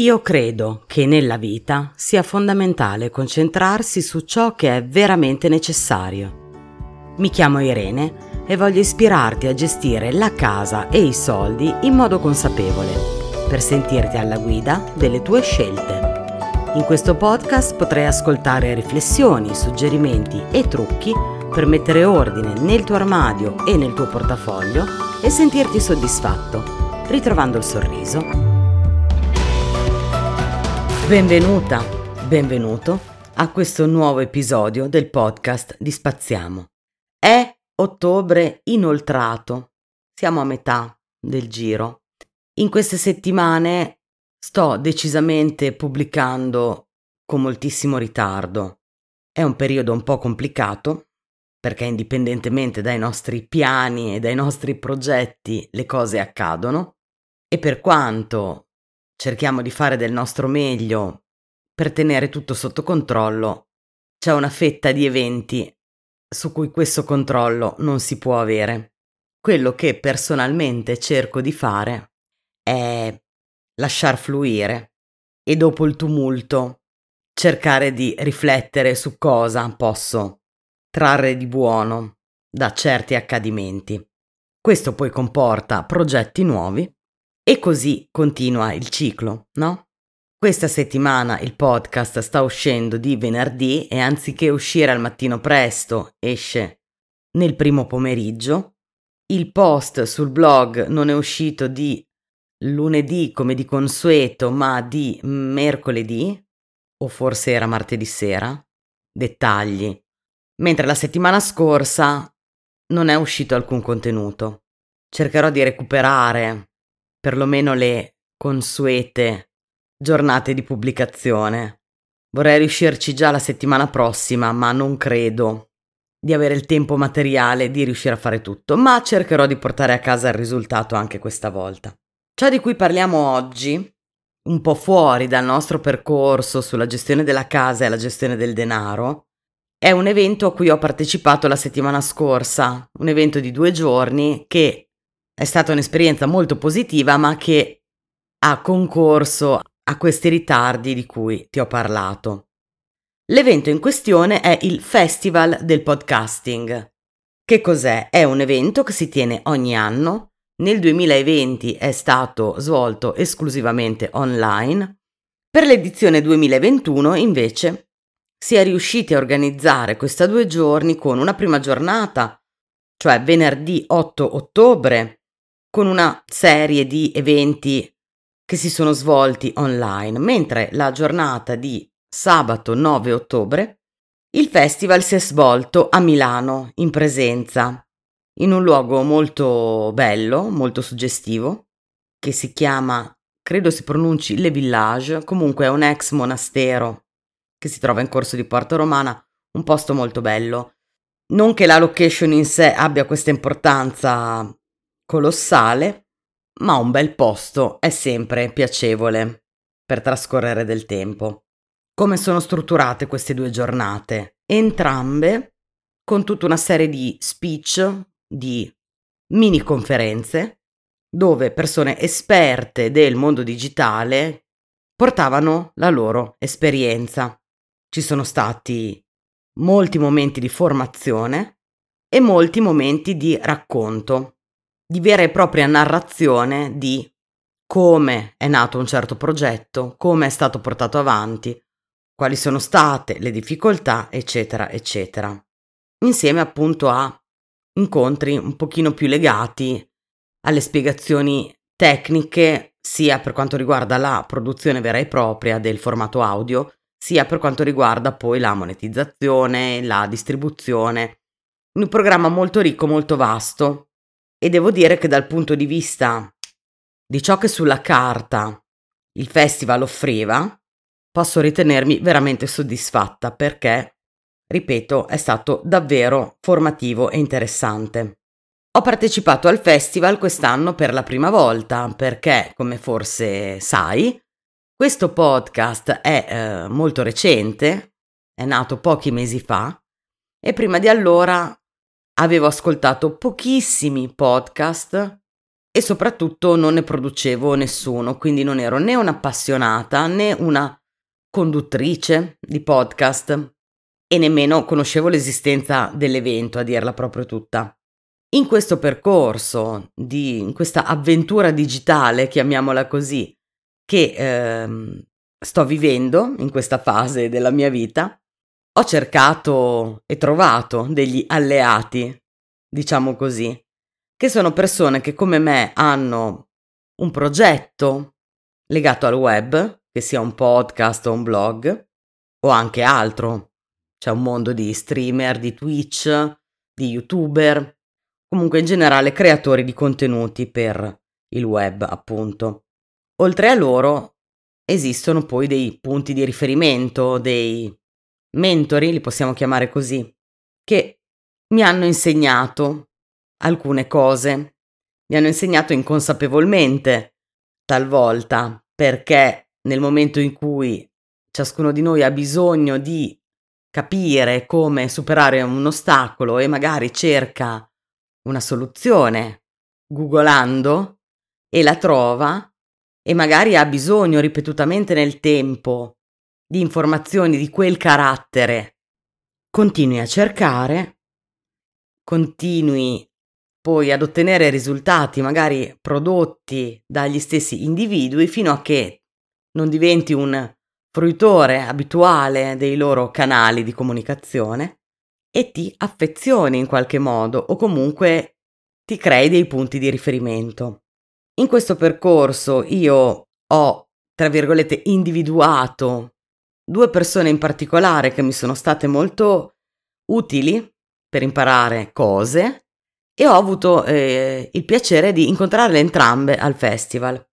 Io credo che nella vita sia fondamentale concentrarsi su ciò che è veramente necessario. Mi chiamo Irene e voglio ispirarti a gestire la casa e i soldi in modo consapevole, per sentirti alla guida delle tue scelte. In questo podcast potrai ascoltare riflessioni, suggerimenti e trucchi per mettere ordine nel tuo armadio e nel tuo portafoglio e sentirti soddisfatto, ritrovando il sorriso Benvenuta, benvenuto a questo nuovo episodio del podcast di Spaziamo. È ottobre inoltrato, siamo a metà del giro. In queste settimane sto decisamente pubblicando con moltissimo ritardo. È un periodo un po' complicato perché indipendentemente dai nostri piani e dai nostri progetti le cose accadono e per quanto cerchiamo di fare del nostro meglio per tenere tutto sotto controllo, c'è una fetta di eventi su cui questo controllo non si può avere. Quello che personalmente cerco di fare è lasciar fluire e dopo il tumulto cercare di riflettere su cosa posso trarre di buono da certi accadimenti. Questo poi comporta progetti nuovi e così continua il ciclo, no? Questa settimana il podcast sta uscendo di venerdì e anziché uscire al mattino presto, esce nel primo pomeriggio. Il post sul blog non è uscito di lunedì come di consueto, ma di mercoledì, o forse era martedì sera. Dettagli. Mentre la settimana scorsa non è uscito alcun contenuto. Cercherò di recuperare perlomeno le consuete giornate di pubblicazione. Vorrei riuscirci già la settimana prossima, ma non credo di avere il tempo materiale di riuscire a fare tutto, ma cercherò di portare a casa il risultato anche questa volta. Ciò di cui parliamo oggi, un po' fuori dal nostro percorso sulla gestione della casa e la gestione del denaro, è un evento a cui ho partecipato la settimana scorsa, un evento di due giorni che è stata un'esperienza molto positiva, ma che ha concorso a questi ritardi di cui ti ho parlato. L'evento in questione è il Festival del Podcasting. Che cos'è? È un evento che si tiene ogni anno. Nel 2020 è stato svolto esclusivamente online. Per l'edizione 2021 invece si è riusciti a organizzare questa due giorni con una prima giornata, cioè venerdì 8 ottobre, con una serie di eventi che si sono svolti online, mentre la giornata di sabato 9 ottobre il festival si è svolto a Milano in presenza, in un luogo molto bello, molto suggestivo, che si chiama, credo si pronunci Le Village, comunque è un ex monastero che si trova in corso di Porta Romana, un posto molto bello. Non che la location in sé abbia questa importanza colossale, ma un bel posto è sempre piacevole per trascorrere del tempo. Come sono strutturate queste due giornate? Entrambe con tutta una serie di speech, di mini conferenze, dove persone esperte del mondo digitale portavano la loro esperienza. Ci sono stati molti momenti di formazione e molti momenti di racconto di vera e propria narrazione di come è nato un certo progetto, come è stato portato avanti, quali sono state le difficoltà, eccetera, eccetera. Insieme appunto a incontri un pochino più legati alle spiegazioni tecniche sia per quanto riguarda la produzione vera e propria del formato audio, sia per quanto riguarda poi la monetizzazione, la distribuzione. Un programma molto ricco, molto vasto, e devo dire che dal punto di vista di ciò che sulla carta il festival offriva, posso ritenermi veramente soddisfatta perché, ripeto, è stato davvero formativo e interessante. Ho partecipato al festival quest'anno per la prima volta perché, come forse sai, questo podcast è eh, molto recente, è nato pochi mesi fa e prima di allora avevo ascoltato pochissimi podcast e soprattutto non ne producevo nessuno, quindi non ero né un'appassionata né una conduttrice di podcast e nemmeno conoscevo l'esistenza dell'evento, a dirla proprio tutta. In questo percorso, di, in questa avventura digitale, chiamiamola così, che ehm, sto vivendo in questa fase della mia vita, ho cercato e trovato degli alleati, diciamo così, che sono persone che come me hanno un progetto legato al web, che sia un podcast o un blog, o anche altro. C'è un mondo di streamer, di Twitch, di youtuber, comunque in generale creatori di contenuti per il web, appunto. Oltre a loro esistono poi dei punti di riferimento, dei mentori, li possiamo chiamare così, che mi hanno insegnato alcune cose, mi hanno insegnato inconsapevolmente, talvolta, perché nel momento in cui ciascuno di noi ha bisogno di capire come superare un ostacolo e magari cerca una soluzione googolando e la trova e magari ha bisogno ripetutamente nel tempo di informazioni di quel carattere, continui a cercare, continui poi ad ottenere risultati magari prodotti dagli stessi individui fino a che non diventi un fruitore abituale dei loro canali di comunicazione e ti affezioni in qualche modo o comunque ti crei dei punti di riferimento. In questo percorso io ho, tra virgolette, individuato due persone in particolare che mi sono state molto utili per imparare cose e ho avuto eh, il piacere di incontrarle entrambe al festival.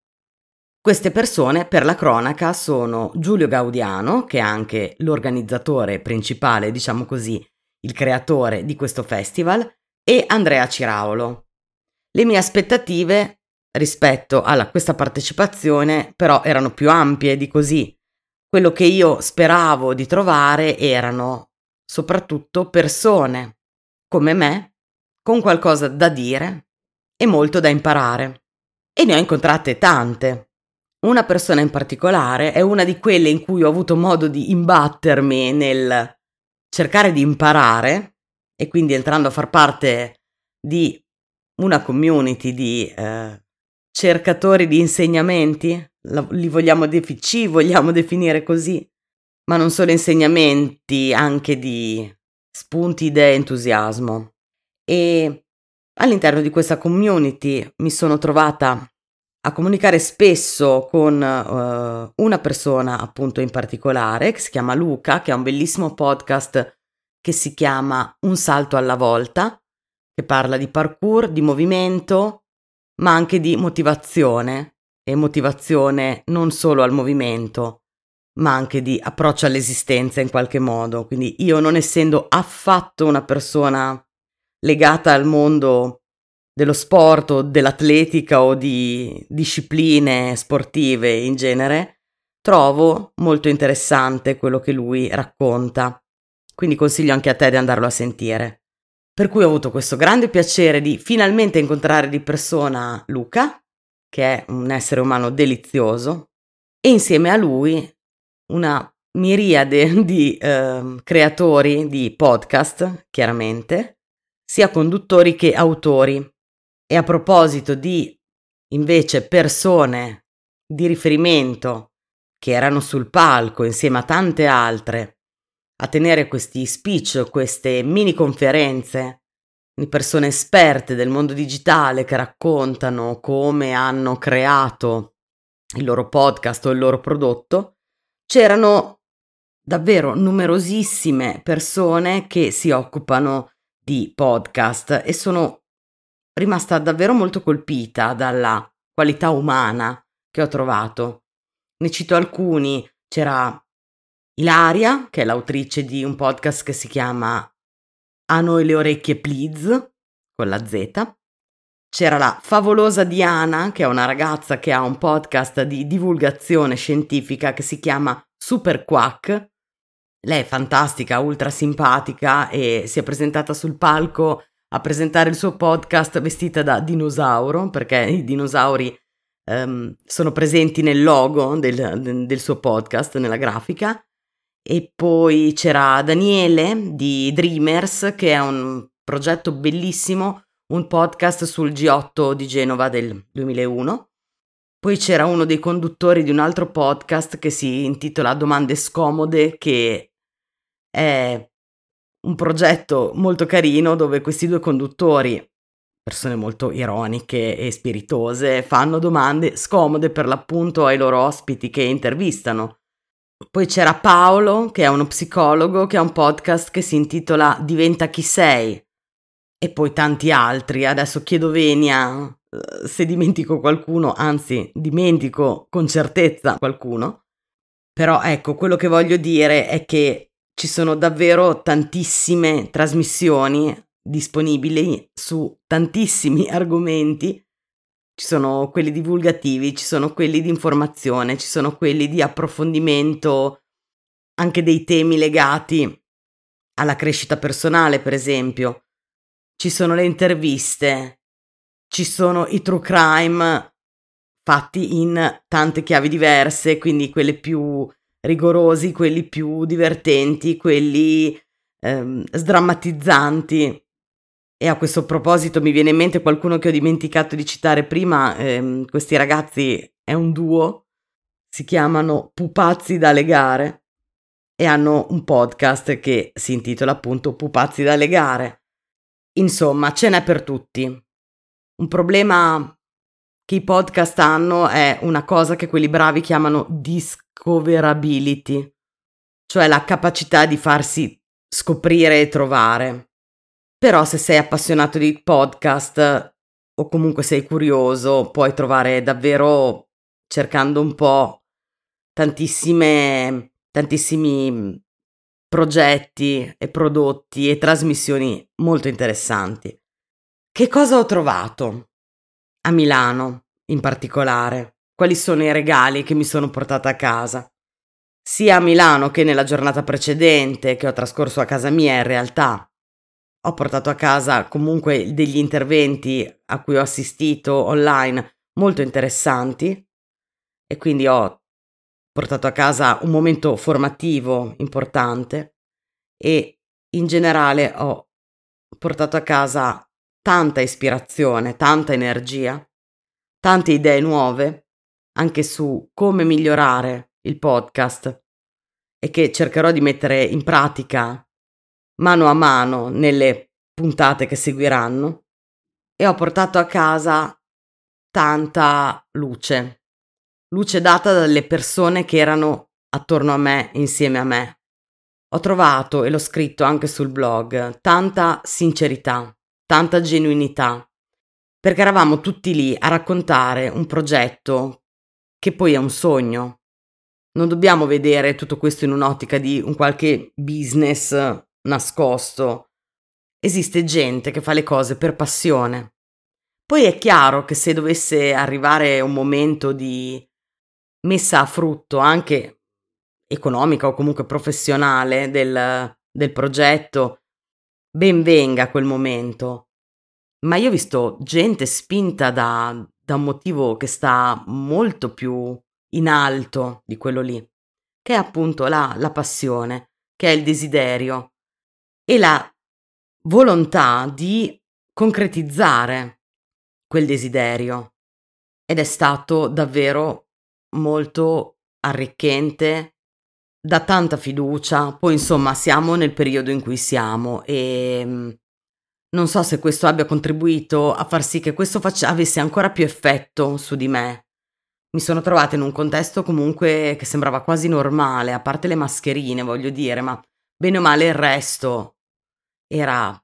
Queste persone, per la cronaca, sono Giulio Gaudiano, che è anche l'organizzatore principale, diciamo così, il creatore di questo festival, e Andrea Ciraolo. Le mie aspettative rispetto a questa partecipazione però erano più ampie di così, quello che io speravo di trovare erano soprattutto persone come me, con qualcosa da dire e molto da imparare. E ne ho incontrate tante. Una persona in particolare è una di quelle in cui ho avuto modo di imbattermi nel cercare di imparare e quindi entrando a far parte di una community di eh, cercatori di insegnamenti, li vogliamo defi- vogliamo definire così, ma non solo insegnamenti, anche di spunti, idee, entusiasmo. E all'interno di questa community mi sono trovata a comunicare spesso con uh, una persona appunto in particolare che si chiama Luca, che ha un bellissimo podcast che si chiama Un salto alla volta, che parla di parkour, di movimento, ma anche di motivazione e motivazione non solo al movimento, ma anche di approccio all'esistenza in qualche modo. Quindi io non essendo affatto una persona legata al mondo dello sport o dell'atletica o di discipline sportive in genere, trovo molto interessante quello che lui racconta. Quindi consiglio anche a te di andarlo a sentire. Per cui ho avuto questo grande piacere di finalmente incontrare di persona Luca, che è un essere umano delizioso, e insieme a lui una miriade di eh, creatori di podcast, chiaramente, sia conduttori che autori. E a proposito di invece persone di riferimento che erano sul palco insieme a tante altre a tenere questi speech, queste mini conferenze persone esperte del mondo digitale che raccontano come hanno creato il loro podcast o il loro prodotto, c'erano davvero numerosissime persone che si occupano di podcast e sono rimasta davvero molto colpita dalla qualità umana che ho trovato. Ne cito alcuni, c'era Ilaria, che è l'autrice di un podcast che si chiama A noi le orecchie please, con la Z. C'era la favolosa Diana, che è una ragazza che ha un podcast di divulgazione scientifica che si chiama Super Quack. Lei è fantastica, ultra simpatica e si è presentata sul palco a presentare il suo podcast vestita da dinosauro, perché i dinosauri um, sono presenti nel logo del, del suo podcast, nella grafica. E poi c'era Daniele di Dreamers, che è un progetto bellissimo, un podcast sul G8 di Genova del 2001. Poi c'era uno dei conduttori di un altro podcast che si intitola Domande scomode, che è un progetto molto carino dove questi due conduttori, persone molto ironiche e spiritose, fanno domande scomode per l'appunto ai loro ospiti che intervistano. Poi c'era Paolo, che è uno psicologo, che ha un podcast che si intitola Diventa chi sei. E poi tanti altri. Adesso chiedo venia eh, se dimentico qualcuno, anzi dimentico con certezza qualcuno. Però ecco, quello che voglio dire è che ci sono davvero tantissime trasmissioni disponibili su tantissimi argomenti. Ci sono quelli divulgativi, ci sono quelli di informazione, ci sono quelli di approfondimento anche dei temi legati alla crescita personale, per esempio. Ci sono le interviste, ci sono i true crime fatti in tante chiavi diverse, quindi quelle più rigorosi, quelli più divertenti, quelli ehm, sdrammatizzanti. E a questo proposito mi viene in mente qualcuno che ho dimenticato di citare prima, ehm, questi ragazzi è un duo, si chiamano Pupazzi da legare e hanno un podcast che si intitola appunto Pupazzi da legare. Insomma, ce n'è per tutti. Un problema che i podcast hanno è una cosa che quelli bravi chiamano discoverability, cioè la capacità di farsi scoprire e trovare. Però se sei appassionato di podcast o comunque sei curioso, puoi trovare davvero, cercando un po', tantissime, tantissimi progetti e prodotti e trasmissioni molto interessanti. Che cosa ho trovato? a Milano in particolare, quali sono i regali che mi sono portata a casa. Sia a Milano che nella giornata precedente che ho trascorso a casa mia in realtà. Ho portato a casa comunque degli interventi a cui ho assistito online molto interessanti e quindi ho portato a casa un momento formativo importante e in generale ho portato a casa tanta ispirazione, tanta energia, tante idee nuove anche su come migliorare il podcast e che cercherò di mettere in pratica mano a mano nelle puntate che seguiranno e ho portato a casa tanta luce, luce data dalle persone che erano attorno a me, insieme a me. Ho trovato, e l'ho scritto anche sul blog, tanta sincerità, tanta genuinità, perché eravamo tutti lì a raccontare un progetto che poi è un sogno. Non dobbiamo vedere tutto questo in un'ottica di un qualche business nascosto. Esiste gente che fa le cose per passione. Poi è chiaro che se dovesse arrivare un momento di messa a frutto anche economica o comunque professionale del, del progetto, ben venga quel momento. Ma io ho visto gente spinta da, da un motivo che sta molto più in alto di quello lì, che è appunto la, la passione, che è il desiderio e la volontà di concretizzare quel desiderio. Ed è stato davvero molto arricchente dà tanta fiducia, poi insomma siamo nel periodo in cui siamo e mm, non so se questo abbia contribuito a far sì che questo faccia, avesse ancora più effetto su di me. Mi sono trovata in un contesto comunque che sembrava quasi normale, a parte le mascherine, voglio dire, ma bene o male il resto era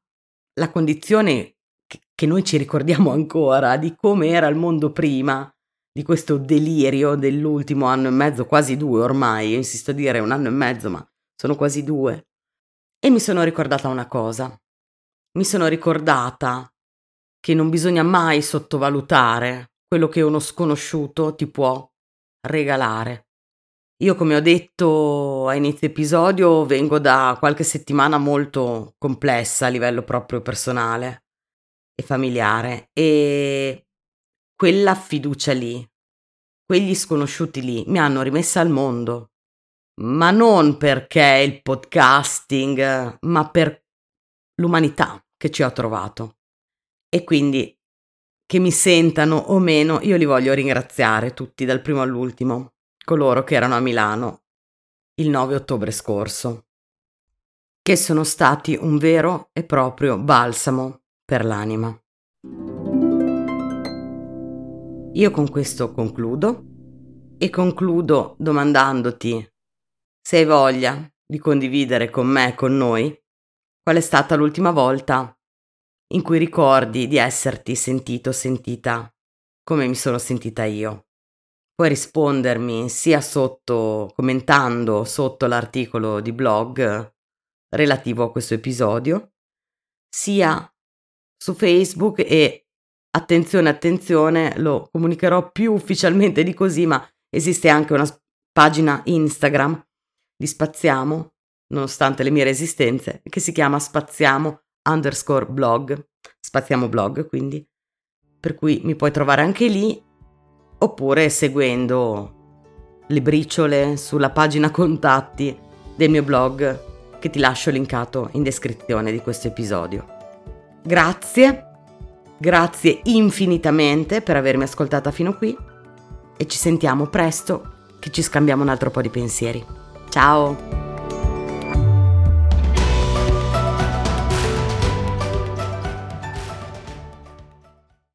la condizione che, noi ci ricordiamo ancora di come era il mondo prima di questo delirio dell'ultimo anno e mezzo, quasi due ormai, io insisto a dire un anno e mezzo, ma sono quasi due. E mi sono ricordata una cosa. Mi sono ricordata che non bisogna mai sottovalutare quello che uno sconosciuto ti può regalare. Io, come ho detto a inizio episodio, vengo da qualche settimana molto complessa a livello proprio personale. e familiare e quella fiducia lì, quegli sconosciuti lì mi hanno rimessa al mondo, ma non perché il podcasting, ma per l'umanità che ci ho trovato. E quindi che mi sentano o meno, io li voglio ringraziare tutti dal primo all'ultimo, coloro che erano a Milano il 9 ottobre scorso, che sono stati un vero e proprio balsamo per l'anima. Io con questo concludo e concludo domandandoti se hai voglia di condividere con me e con noi qual è stata l'ultima volta in cui ricordi di esserti sentito sentita come mi sono sentita io. Puoi rispondermi sia sotto, commentando sotto l'articolo di blog relativo a questo episodio, sia su Facebook e attenzione, attenzione, lo comunicherò più ufficialmente di così, ma esiste anche una pagina Instagram di Spaziamo, nonostante le mie resistenze, che si chiama Spaziamo underscore blog, spaziamo blog quindi, per cui mi puoi trovare anche lì, oppure seguendo le briciole sulla pagina contatti del mio blog che ti lascio linkato in descrizione di questo episodio. Grazie, grazie infinitamente per avermi ascoltata fino qui e ci sentiamo presto che ci scambiamo un altro po' di pensieri. Ciao!